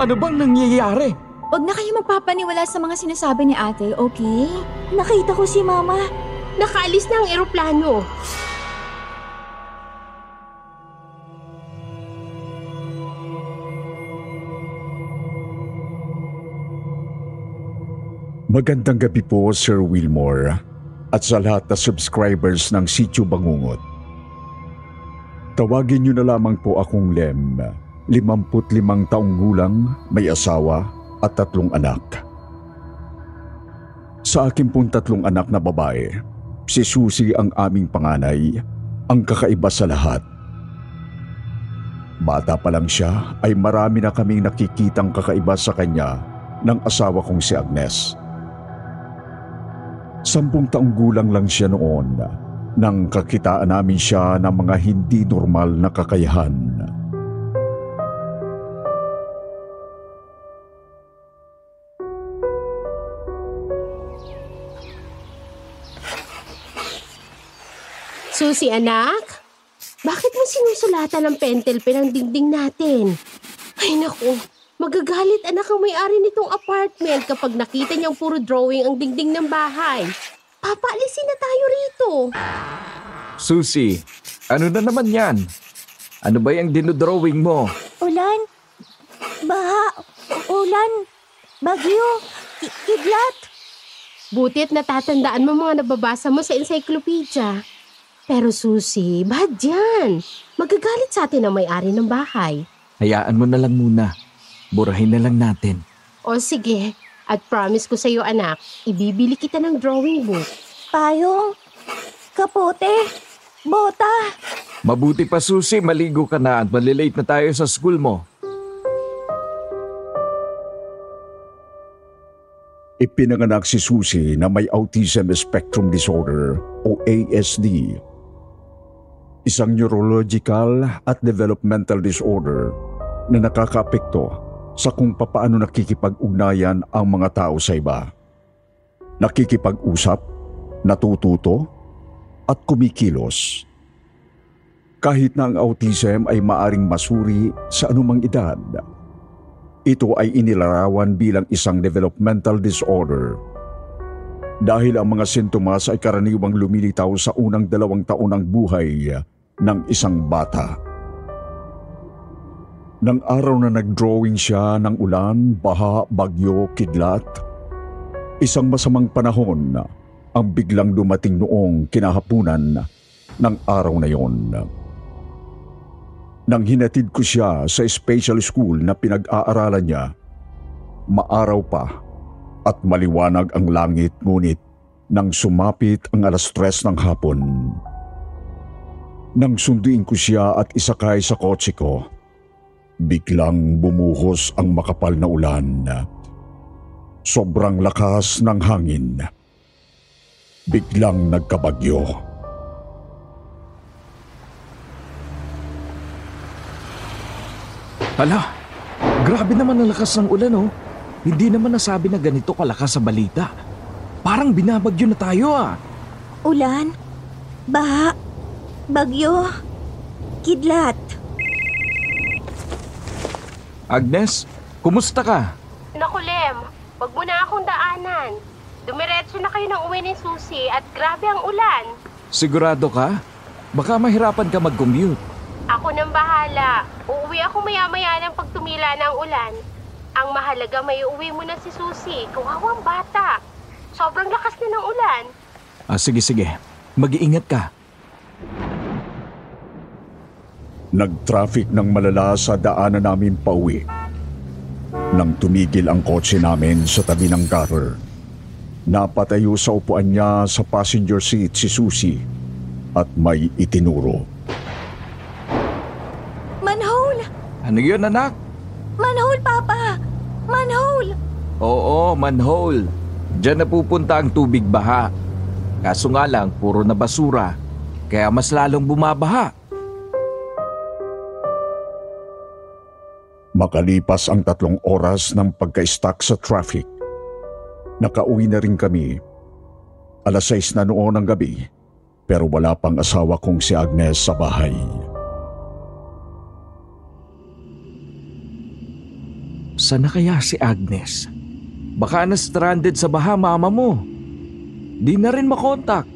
Ano bang nangyayari? Huwag na kayo magpapaniwala sa mga sinasabi ni ate, okay? Nakita ko si Mama. Nakaalis na ang eroplano. Magandang gabi po, Sir Wilmore, at sa lahat na subscribers ng Sityo Bangungot. Tawagin niyo na lamang po akong Lem, 55 taong gulang, may asawa at tatlong anak. Sa akin pong tatlong anak na babae, si Susie ang aming panganay, ang kakaiba sa lahat. Bata pa lang siya ay marami na kaming nakikitang kakaiba sa kanya ng asawa kong si Agnes. Sampung taong gulang lang siya noon nang kakitaan namin siya ng mga hindi normal na kakayahan. Susi anak, bakit mo sinusulatan ng pentel pen ang dingding natin? Ay naku, magagalit anak ang may-ari nitong apartment kapag nakita niyang puro drawing ang dingding ng bahay. Papaalisin na tayo rito. Susie, ano na naman yan? Ano ba yung dinodrawing mo? Ulan. Baha. Ulan. Bagyo. ki- Kidlat. Butit natatandaan mo mga nababasa mo sa encyclopedia. Pero Susi, bad yan. Magagalit sa atin ang may-ari ng bahay. Hayaan mo na lang muna. Burahin na lang natin. O sige, at promise ko sa iyo anak, ibibili kita ng drawing book. Payong. Kapote. Bota. Mabuti pa Susie, maligo ka na at malilate na tayo sa school mo. Ipinanganak si Susie na may Autism Spectrum Disorder o ASD. Isang neurological at developmental disorder na nakakaapekto sa kung papaano nakikipag-ugnayan ang mga tao sa iba. Nakikipag-usap, natututo, at kumikilos. Kahit na ang autism ay maaring masuri sa anumang edad, ito ay inilarawan bilang isang developmental disorder. Dahil ang mga sintomas ay karaniwang lumilitaw sa unang dalawang taon ng buhay ng isang bata. Nang araw na nagdrawing siya ng ulan, baha, bagyo, kidlat, isang masamang panahon ang biglang dumating noong kinahapunan ng araw na yon. Nang hinatid ko siya sa special school na pinag-aaralan niya, maaraw pa at maliwanag ang langit ngunit nang sumapit ang alas tres ng hapon. Nang sunduin ko siya at isakay sa kotse ko, biglang bumuhos ang makapal na ulan. Sobrang lakas ng hangin. Biglang nagkabagyo. Hala, grabe naman ang lakas ng ulan oh. Hindi naman nasabi na ganito kalakas sa balita. Parang binabagyo na tayo ah. Ulan. Baha. Bagyo. Kidlat. Agnes, kumusta ka? Naku Lem, wag mo na akong daanan. Dumiretso na kayo ng uwi ni Susi at grabe ang ulan. Sigurado ka? Baka mahirapan ka mag-commute. Ako nang bahala. Uuwi ako maya-maya ng pagtumila ng ulan. Ang mahalaga may uuwi mo na si Susi. Kawawang bata. Sobrang lakas na ng ulan. Ah, sige sige, mag-iingat ka. Nag-traffic ng malala sa daanan namin pauwi. Nang tumigil ang kotse namin sa tabi ng gutter, napatayo sa upuan niya sa passenger seat si Susie at may itinuro. Manhole. Ano yun anak? Manhole, Papa. Oo, manhole. Diyan napupunta ang tubig baha. Kaso nga lang, puro na basura. Kaya mas lalong bumabaha. Makalipas ang tatlong oras ng pagka-stuck sa traffic, nakauwi na rin kami. Alas 6 na noon ng gabi, pero wala pang asawa kong si Agnes sa bahay. Nasaan na kaya si Agnes? Baka na-stranded sa baha mama mo. Di na rin makontak.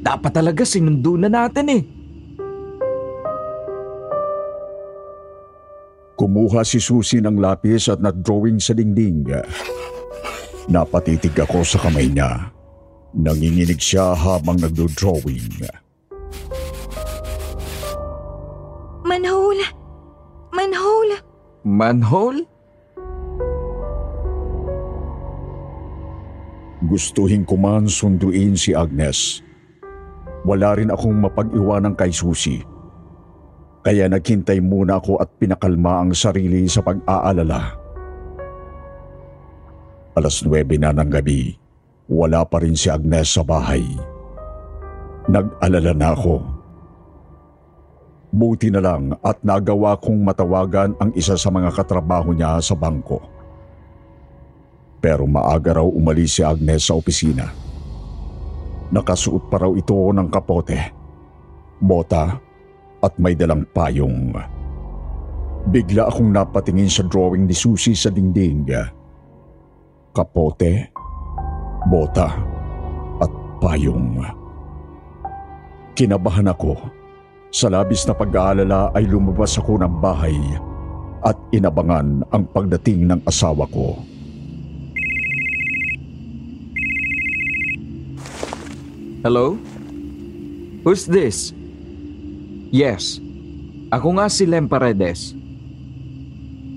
Dapat talaga sinundo na natin eh. Kumuha si Susie ng lapis at nag-drawing sa dingding. Napatitig ako sa kamay niya. Nanginginig siya habang nagdo-drawing. Manhole! Manhole! Manhole? Gustuhin ko man sunduin si Agnes. Wala rin akong mapag-iwanang kay Susie. Kaya naghintay muna ako at pinakalma ang sarili sa pag-aalala. Alas 9 na ng gabi, wala pa rin si Agnes sa bahay. Nag-alala na ako. Buti na lang at nagawa kong matawagan ang isa sa mga katrabaho niya sa bangko. Pero maaga raw umalis si Agnes sa opisina. Nakasuot pa raw ito ng kapote, bota at may dalang payong. Bigla akong napatingin sa drawing ni Susie sa dingding. Kapote, bota at payong. Kinabahan ako. Sa labis na pag-aalala ay lumabas ako ng bahay at inabangan ang pagdating ng asawa ko. Hello? Who's this? Yes. Ako nga si Lem Paredes.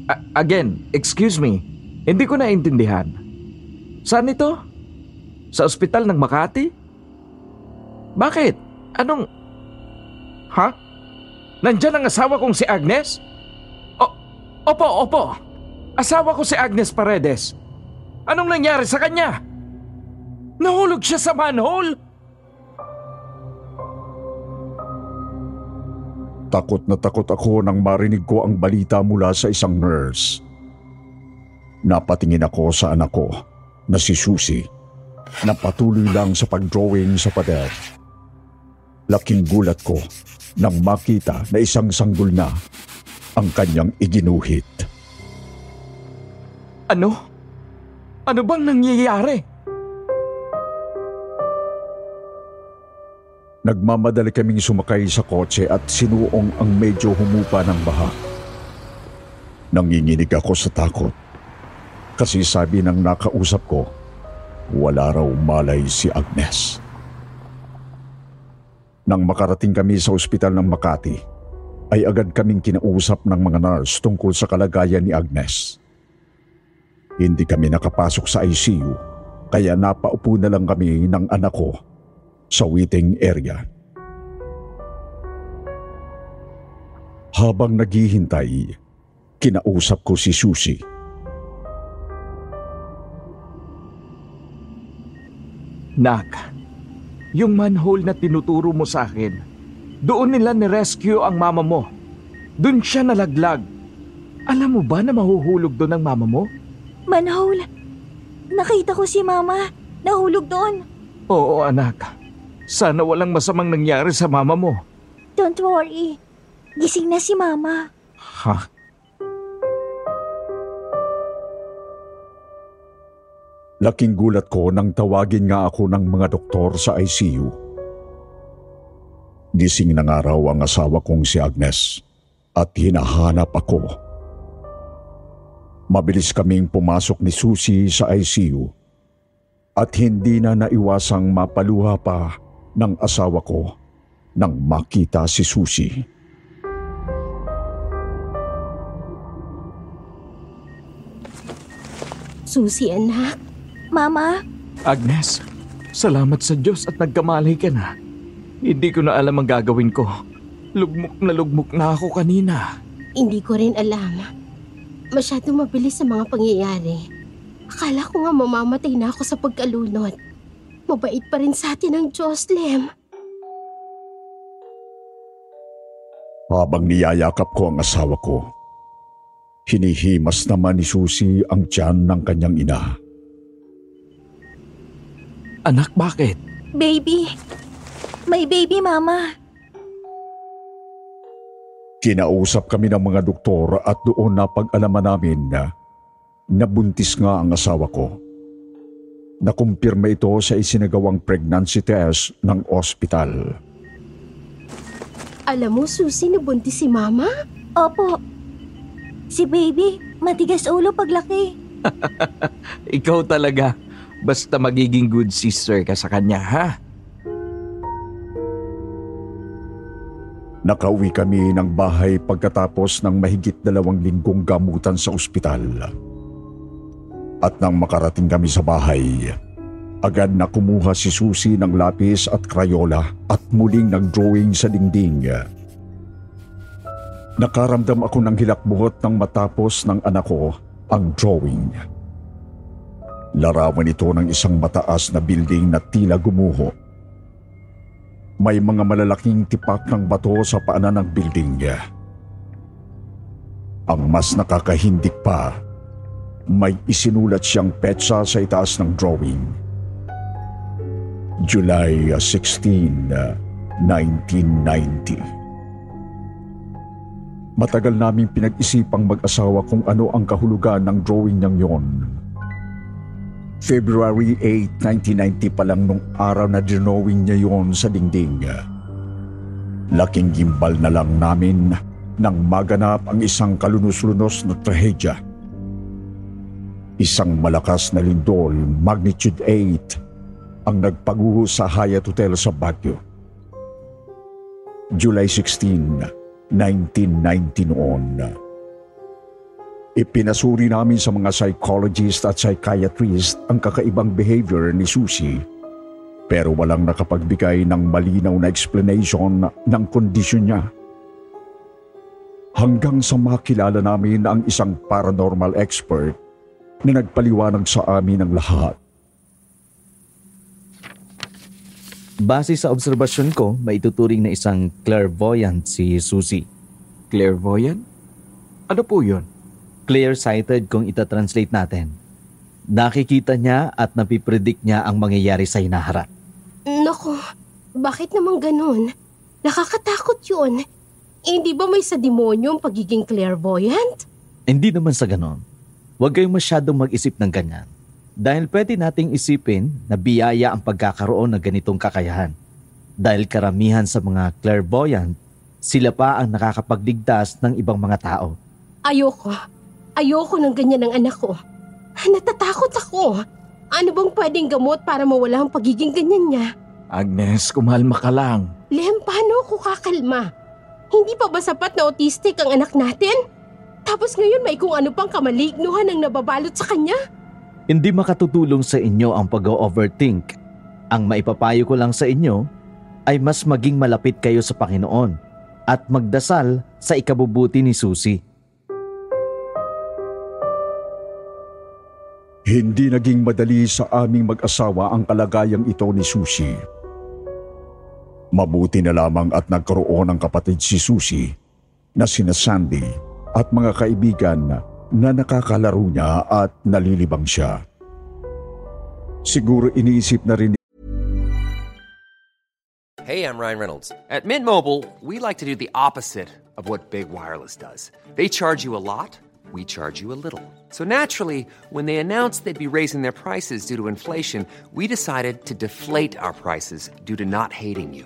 A- again, excuse me. Hindi ko naintindihan. Saan ito? Sa ospital ng Makati? Bakit? Anong... Ha? Nandyan ang asawa kong si Agnes? O, opo, opo. Asawa ko si Agnes Paredes. Anong nangyari sa kanya? Nahulog siya sa manhole? Takot na takot ako nang marinig ko ang balita mula sa isang nurse. Napatingin ako sa anak ko na si Susie na patuloy lang sa pagdrawing sa pader. Laking gulat ko nang makita na isang sanggol na ang kanyang iginuhit. Ano? Ano bang nangyayari? Nagmamadali kaming sumakay sa kotse at sinuong ang medyo humupa ng baha. Nanginginig ako sa takot. Kasi sabi ng nakausap ko, wala raw malay si Agnes. Nang makarating kami sa ospital ng Makati, ay agad kaming kinausap ng mga nurse tungkol sa kalagayan ni Agnes. Hindi kami nakapasok sa ICU, kaya napaupo na lang kami ng anak ko sa waiting area. Habang naghihintay, kinausap ko si Susie. Nak, yung manhole na tinuturo mo sa akin, doon nila ni-rescue ang mama mo. Doon siya nalaglag. Alam mo ba na mahuhulog doon ang mama mo? Manhole! Nakita ko si Mama. Nahulog doon. Oo anak. Sana walang masamang nangyari sa mama mo. Don't worry. Gising na si Mama. Ha? Laking gulat ko nang tawagin nga ako ng mga doktor sa ICU. Gising na nga raw ang asawa kong si Agnes at hinahanap ako. Mabilis kaming pumasok ni Susie sa ICU at hindi na naiwasang mapaluha pa ng asawa ko nang makita si Susie. Susi anak, Mama, Agnes, salamat sa Diyos at nagkamali ka na. Hindi ko na alam ang gagawin ko. Lugmok na lugmok na ako kanina. hindi ko rin alam. Masyado mabilis sa mga pangyayari. Akala ko nga mamamatay na ako sa pagkalunod. Mabait pa rin sa atin ang Diyos, Lem. Habang niyayakap ko ang asawa ko, hinihimas naman ni Susie ang tiyan ng kanyang ina. Anak, bakit? baby. May baby, Mama. Kinausap kami ng mga doktor at doon napag-alaman namin na Nabuntis nga ang asawa ko. Nakumpirma ito sa isinagawang pregnancy test ng ospital. Alam mo, Susie, nabuntis si Mama? Opo. Si baby, matigas ulo paglaki. Ikaw talaga. Basta magiging good sister ka sa kanya, ha? Nakauwi kami ng bahay pagkatapos ng mahigit dalawang linggong gamutan sa ospital. At nang makarating kami sa bahay, agad na kumuha si Susi ng lapis at krayola at muling nag-drawing sa dingding. Nakaramdam ako ng hilakbuhot nang matapos ng anak ko ang drawing. Larawan ito ng isang mataas na building na tila gumuho may mga malalaking tipak ng bato sa paanan ng building. Ang mas nakakahindik pa, may isinulat siyang petsa sa itaas ng drawing. July 16, 1990. Matagal naming pinag-isipang mag-asawa kung ano ang kahulugan ng drawing niyang yon. February 8, 1990 pa lang nung araw na drawing niya yon sa dingding. Laking gimbal na lang namin nang maganap ang isang kalunos-lunos na trahedya. Isang malakas na lindol, magnitude 8, ang nagpaguho sa Hyatt Hotel sa Baguio. July 16, 1990 noon. Ipinasuri namin sa mga psychologist at psychiatrist ang kakaibang behavior ni Susie pero walang nakapagbigay ng malinaw na explanation ng kondisyon niya. Hanggang sa makilala namin ang isang paranormal expert na nagpaliwanag sa amin ng lahat. Base sa obserbasyon ko, maituturing na isang clairvoyant si Susie. Clairvoyant? Ano po yun? Clear-sighted kung itatranslate natin. Nakikita niya at napipredict niya ang mangyayari sa hinaharap. Nako, bakit naman ganun? Nakakatakot yun. Eh, hindi ba may sa demonyo ang pagiging clairvoyant? Hindi naman sa ganon. Huwag kayong masyadong mag-isip ng ganyan. Dahil pwede nating isipin na biyaya ang pagkakaroon ng ganitong kakayahan. Dahil karamihan sa mga clairvoyant, sila pa ang nakakapagligtas ng ibang mga tao. Ayoko. Ayoko ng ganyan ng anak ko. Natatakot ako. Ano bang pwedeng gamot para mawala ang pagiging ganyan niya? Agnes, kumalma ka lang. Lem, paano ako kakalma? Hindi pa ba sapat na autistic ang anak natin? Tapos ngayon may kung ano pang kamalignuhan ang nababalot sa kanya? Hindi makatutulong sa inyo ang pag-overthink. Ang maipapayo ko lang sa inyo ay mas maging malapit kayo sa Panginoon at magdasal sa ikabubuti ni Susie. Hindi naging madali sa aming mag-asawa ang kalagayang ito ni Susie. Mabuti na lamang at nagkaroon ng kapatid si Susie na sina Sandy at mga kaibigan na nakakalaro niya at nalilibang siya. Siguro iniisip na rin Hey, I'm Ryan Reynolds. At Mint Mobile, we like to do the opposite of what Big Wireless does. They charge you a lot, we charge you a little. So naturally, when they announced they'd be raising their prices due to inflation, we decided to deflate our prices due to not hating you.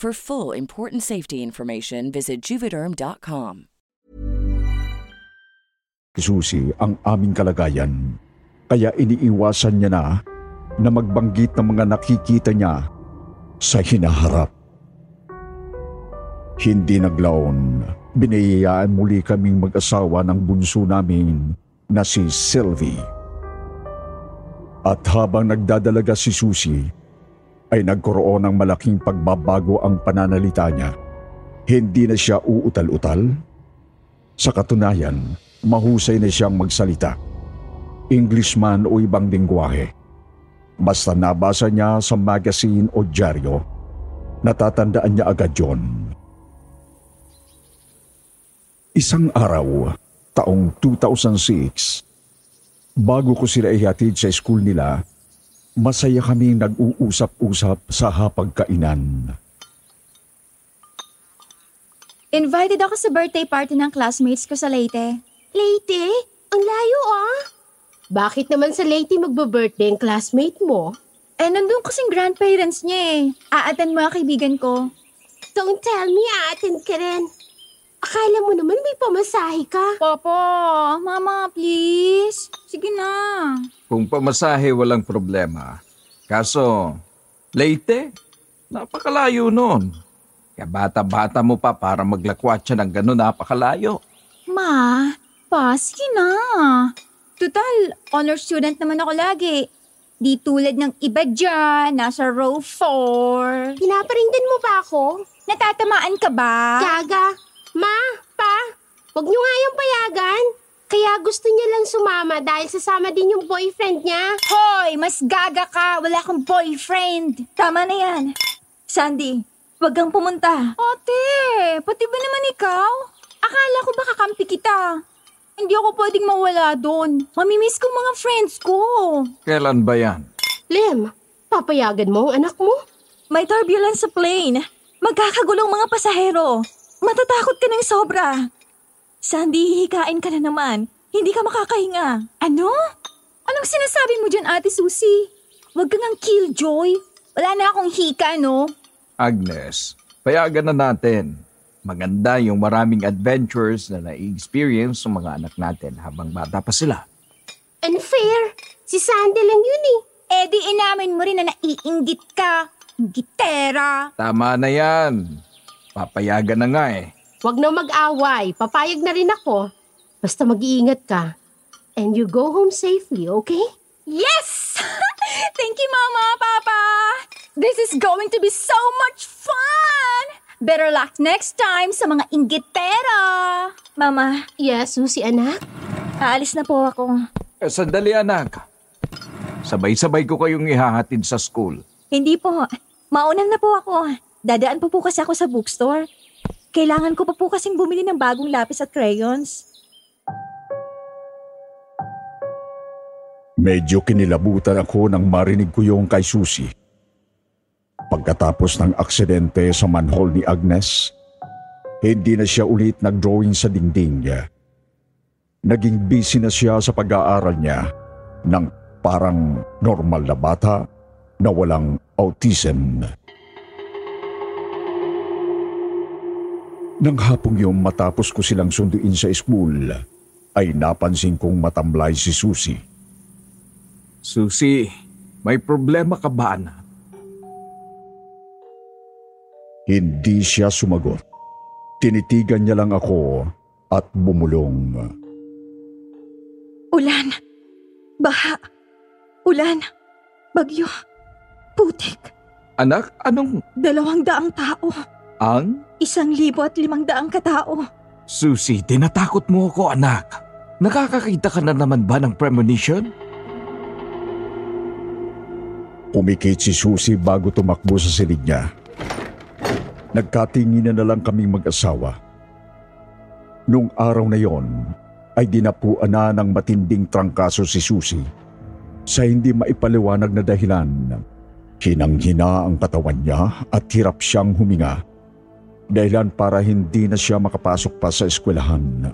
For full important safety information, visit juvederm.com. Susi ang aming kalagayan, kaya iniiwasan niya na na magbanggit ng mga nakikita niya sa hinaharap. Hindi naglaon, binayayaan muli kaming mag-asawa ng bunso namin na si Sylvie. At habang nagdadalaga si Susie, ay nagkaroon ng malaking pagbabago ang pananalita niya. Hindi na siya uutal-utal. Sa katunayan, mahusay na siyang magsalita. English man o ibang lingwahe. Basta nabasa niya sa magazine o dyaryo, natatandaan niya agad yon. Isang araw, taong 2006, bago ko sila ihatid sa school nila, masaya kaming nag-uusap-usap sa hapagkainan. Invited ako sa birthday party ng classmates ko sa Leyte. Leyte? Ang layo ah. Bakit naman sa Leyte magbe-birthday ang classmate mo? Eh, nandun kasing grandparents niya eh. A-attend mga kaibigan ko. Don't tell me aatin ka rin. Akala mo naman may pamasahe ka. Papa, mama, please. Kung pamasahe, walang problema. Kaso, Leyte, napakalayo nun. Kaya bata-bata mo pa para maglakwat siya ng gano'n napakalayo. Ma, pa, sige na. Total, honor student naman ako lagi. Di tulad ng iba dyan, nasa row 4. Pinaparinggan mo ba ako? Natatamaan ka ba? Gaga, ma, pa, wag niyo nga yung payagan. Kaya gusto niya lang sumama dahil sasama din yung boyfriend niya. Hoy, mas gaga ka. Wala kang boyfriend. Tama na yan. Sandy, wag kang pumunta. Ate, pati ba naman ikaw? Akala ko baka kampi kita. Hindi ako pwedeng mawala doon. Mamimiss ko mga friends ko. Kailan ba yan? Lem, papayagan mo ang anak mo? May turbulence sa plane. Magkakagulong mga pasahero. Matatakot ka ng sobra. Sandy, hihikain ka na naman. Hindi ka makakahinga. Ano? Anong sinasabi mo dyan, Ate Susie? Huwag kang ang killjoy. Wala na akong hika, no? Agnes, payagan na natin. Maganda yung maraming adventures na na-experience ng mga anak natin habang bata pa sila. Unfair. Si Sandy lang yun eh. Eh di inamin mo rin na naiinggit ka. Gitera. Tama na yan. Papayagan na nga eh. Huwag na mag-away. Papayag na rin ako. Basta mag-iingat ka. And you go home safely, okay? Yes! Thank you, Mama, Papa! This is going to be so much fun! Better luck next time sa mga inggitera! Mama, Yes, Susie anak. aalis na po ako. Eh, sandali anak. Sabay-sabay ko kayong ihahatid sa school. Hindi po. Maunan na po ako. Dadaan po po kasi ako sa bookstore. Kailangan ko pa po kasing bumili ng bagong lapis at crayons. Medyo kinilabutan ako nang marinig ko yung kay Susie. Pagkatapos ng aksidente sa manhole ni Agnes, hindi na siya ulit nag-drawing sa dingding niya. Naging busy na siya sa pag-aaral niya ng parang normal na bata na walang autism. Nang hapong yung matapos ko silang sunduin sa school, ay napansin kong matamlay si Susie. Susie, may problema ka ba anak? Hindi siya sumagot. Tinitigan niya lang ako at bumulong. Ulan. Baha. Ulan. Bagyo. Putik. Anak, anong Dalawang daang tao. Ang? Isang libo at limang daang katao. Susie, tinatakot mo ako anak. Nakakakita ka na naman ba ng premonition? Pumikit si Susie bago tumakbo sa silid niya. Nagkatinginan na lang kaming mag-asawa. Nung araw na yon ay dinapuan na ng matinding trangkaso si Susi sa hindi maipaliwanag na dahilan. Hinang-hina ang katawan niya at hirap siyang huminga dahilan para hindi na siya makapasok pa sa eskwelahan.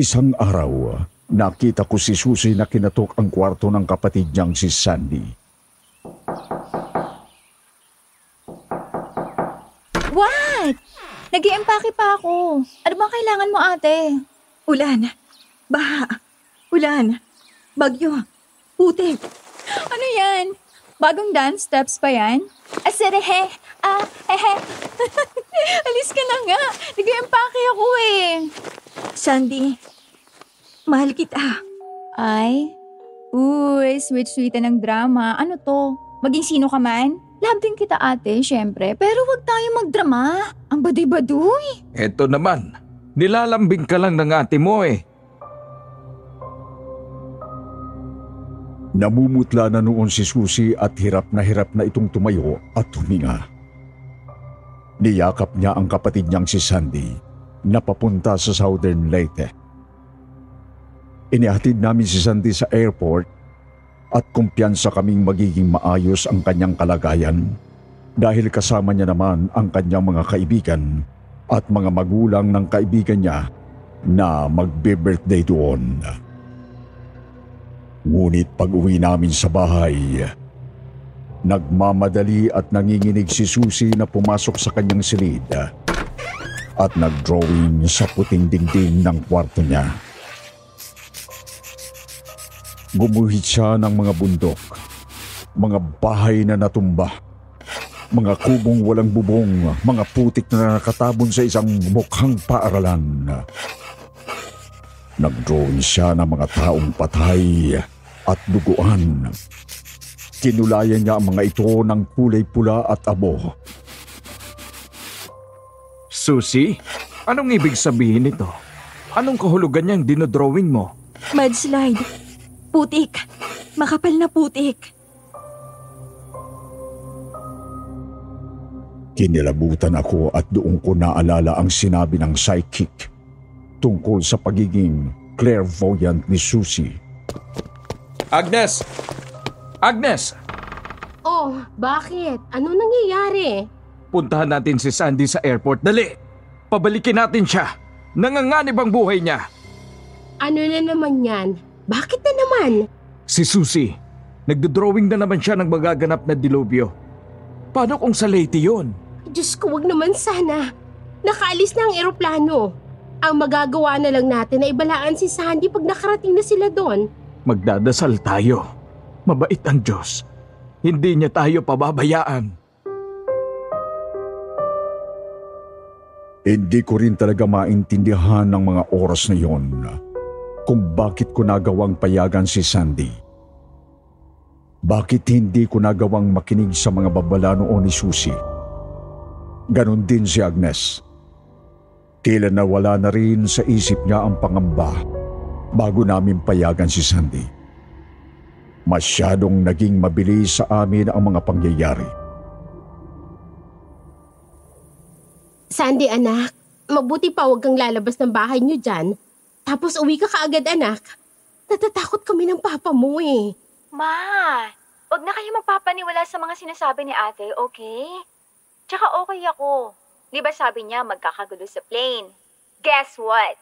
Isang araw, nakita ko si Susi na kinatok ang kwarto ng kapatid niyang si Sandy. What? nag pa ako. Ano bang kailangan mo ate? Ulan. Baha. Ulan. Bagyo. Putik. Ano yan? Bagong dance steps pa yan? Aserehe. Ah, hehe. Alis ka na nga. nag ako eh. Sandy, mahal kita. Ay, uy, sweet-sweet ng drama. Ano to? Maging sino ka man? Love din kita ate, syempre. Pero wag tayo magdrama. Ang baduy-baduy. Eto naman, nilalambing ka lang ng ate mo eh. Namumutla na noon si Susi at hirap na hirap na itong tumayo at huminga. Niyakap niya ang kapatid niyang si Sandy na papunta sa Southern Leyte. Inihatid namin si Sandy sa airport at kumpiyansa kaming magiging maayos ang kanyang kalagayan dahil kasama niya naman ang kanyang mga kaibigan at mga magulang ng kaibigan niya na magbe-birthday doon. Ngunit pag uwi namin sa bahay, nagmamadali at nanginginig si Susi na pumasok sa kanyang silid at nagdrawing sa puting dingding ng kwarto niya. Gumuhit siya ng mga bundok, mga bahay na natumba, mga kubong walang bubong, mga putik na nakatabon sa isang mukhang paaralan. Nagdrawing siya ng mga taong patay at duguan. Kinulayan niya ang mga ito ng kulay pula at abo. Susi, anong ibig sabihin nito? Anong kahulugan niyang dinodrawing mo? Mudslide. Putik. Makapal na putik. Kinilabutan ako at doon ko naalala ang sinabi ng psychic tungkol sa pagiging clairvoyant ni Susie. Agnes! Agnes! Oh, bakit? Ano nangyayari? Puntahan natin si Sandy sa airport. Dali! Pabalikin natin siya. Nanganganib ang buhay niya. Ano na naman yan? Bakit na naman? Si Susie, nagdodrawing na naman siya ng magaganap na dilubyo. Paano kung sa Leyte yun? Diyos ko, wag naman sana. Nakaalis na ang eroplano. Ang magagawa na lang natin ay ibalaan si Sandy pag nakarating na sila doon. Magdadasal tayo. Mabait ang Diyos. Hindi niya tayo pababayaan. Hindi ko rin talaga maintindihan ng mga oras na yon kung bakit ko nagawang payagan si Sandy. Bakit hindi ko nagawang makinig sa mga babala noon ni Susie? Ganon din si Agnes. Tila nawala na rin sa isip niya ang pangamba bago namin payagan si Sandy. Masyadong naging mabilis sa amin ang mga pangyayari. Sandy anak, mabuti pa huwag kang lalabas ng bahay niyo dyan tapos uwi ka kaagad anak. Natatakot kami ng papa mo eh. Ma, wag na kayo magpapaniwala sa mga sinasabi ni ate, okay? Tsaka okay ako. Di ba sabi niya magkakagulo sa plane? Guess what?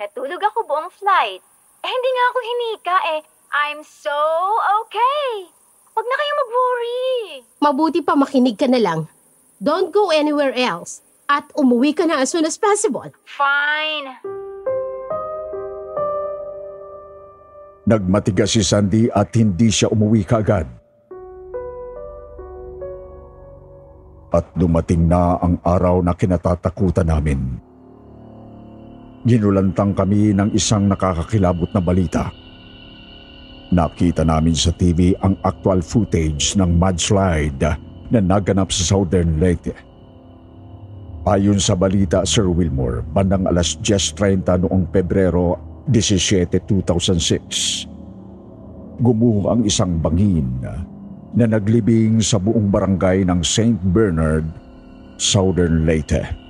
Natulog ako buong flight. Eh, hindi nga ako hinika eh. I'm so okay. Wag na kayong mag-worry. Mabuti pa makinig ka na lang. Don't go anywhere else. At umuwi ka na as soon as possible. Fine. Nagmatigas si Sandy at hindi siya umuwi kaagad. At dumating na ang araw na kinatatakutan namin. Ginulantang kami ng isang nakakakilabot na balita. Nakita namin sa TV ang actual footage ng mudslide na naganap sa Southern Leyte. Ayon sa balita, Sir Wilmore, bandang alas 10.30 noong Pebrero 17, 2006. Gumuho ang isang bangin na naglibing sa buong barangay ng St. Bernard, Southern Leyte.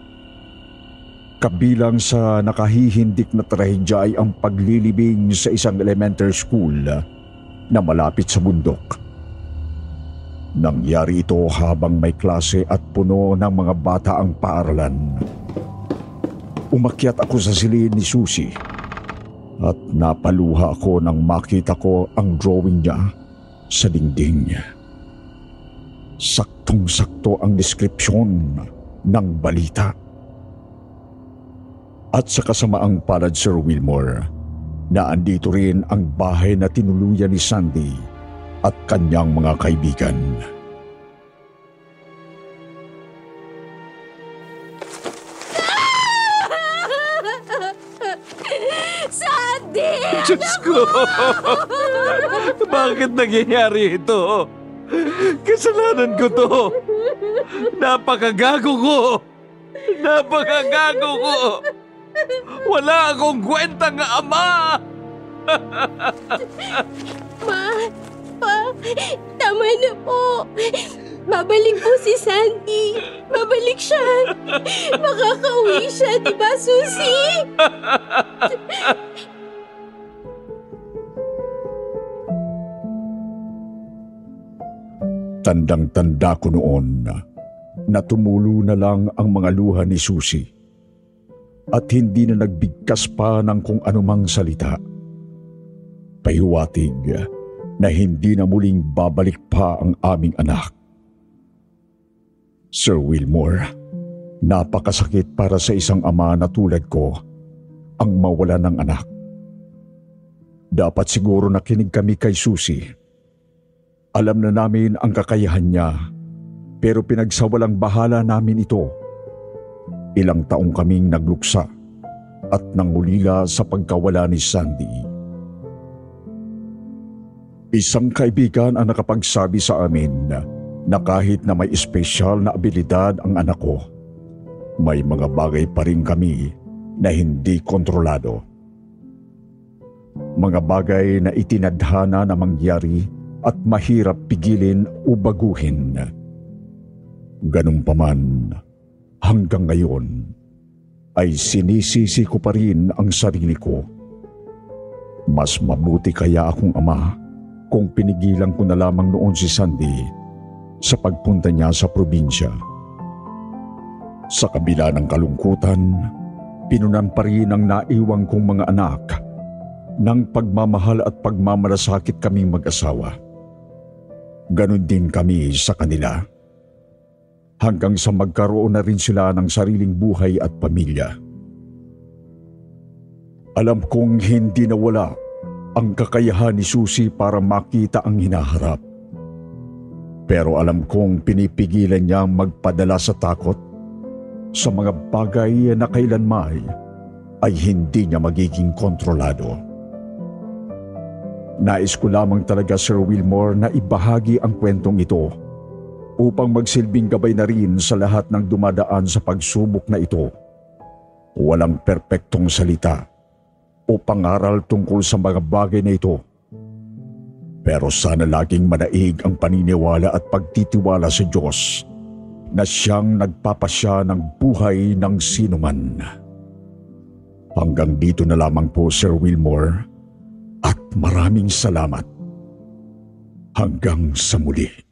Kabilang sa nakahihindik na trahedya ay ang paglilibing sa isang elementary school na malapit sa bundok. Nangyari ito habang may klase at puno ng mga bata ang paaralan. Umakyat ako sa silid ni Susie at napaluha ako nang makita ko ang drawing niya sa dingding. Saktong-sakto ang deskripsyon ng balita. At sa kasamaang palad Sir Wilmore, na andito rin ang bahay na tinuluyan ni Sandy at kanyang mga kaibigan. Sandy! Diyos ko! Bakit nangyayari ito? Kasalanan ko to! Napakagago ko! Napakagago ko! Wala akong kwentang ama! Ma, pa, tama na po. Mabalik po si Sandy. Mabalik siya. Makakauwi siya, di ba, Susie? Tandang-tanda ko noon na tumulo na lang ang mga luha ni Susie at hindi na nagbigkas pa ng kung anumang salita. Pahiwatig na hindi na muling babalik pa ang aming anak. Sir Wilmore, napakasakit para sa isang ama na tulad ko ang mawala ng anak. Dapat siguro nakinig kami kay Susie alam na namin ang kakayahan niya, pero pinagsawalang bahala namin ito. Ilang taong kaming nagluksa at nangulila sa pagkawala ni Sandy. Isang kaibigan ang nakapagsabi sa amin na kahit na may espesyal na abilidad ang anak ko, may mga bagay pa rin kami na hindi kontrolado. Mga bagay na itinadhana na mangyari at mahirap pigilin o baguhin. Ganun pa man, hanggang ngayon ay sinisisi ko pa rin ang sarili ko. Mas mabuti kaya akong ama kung pinigilan ko na lamang noon si Sandy sa pagpunta niya sa probinsya. Sa kabila ng kalungkutan, pinunan pa rin ang naiwang kong mga anak ng pagmamahal at pagmamalasakit kaming mag-asawa. Ganon din kami sa kanila. Hanggang sa magkaroon na rin sila ng sariling buhay at pamilya. Alam kong hindi nawala ang kakayahan ni Susie para makita ang hinaharap. Pero alam kong pinipigilan niya magpadala sa takot sa mga bagay na kailanmay ay hindi niya magiging kontrolado. Nais ko lamang talaga Sir Wilmore na ibahagi ang kwentong ito upang magsilbing gabay na rin sa lahat ng dumadaan sa pagsubok na ito. Walang perpektong salita o pangaral tungkol sa mga bagay na ito. Pero sana laging manaig ang paniniwala at pagtitiwala sa Diyos na siyang nagpapasya ng buhay ng sinuman. Hanggang dito na lamang po Sir Wilmore at maraming salamat. Hanggang sa muli.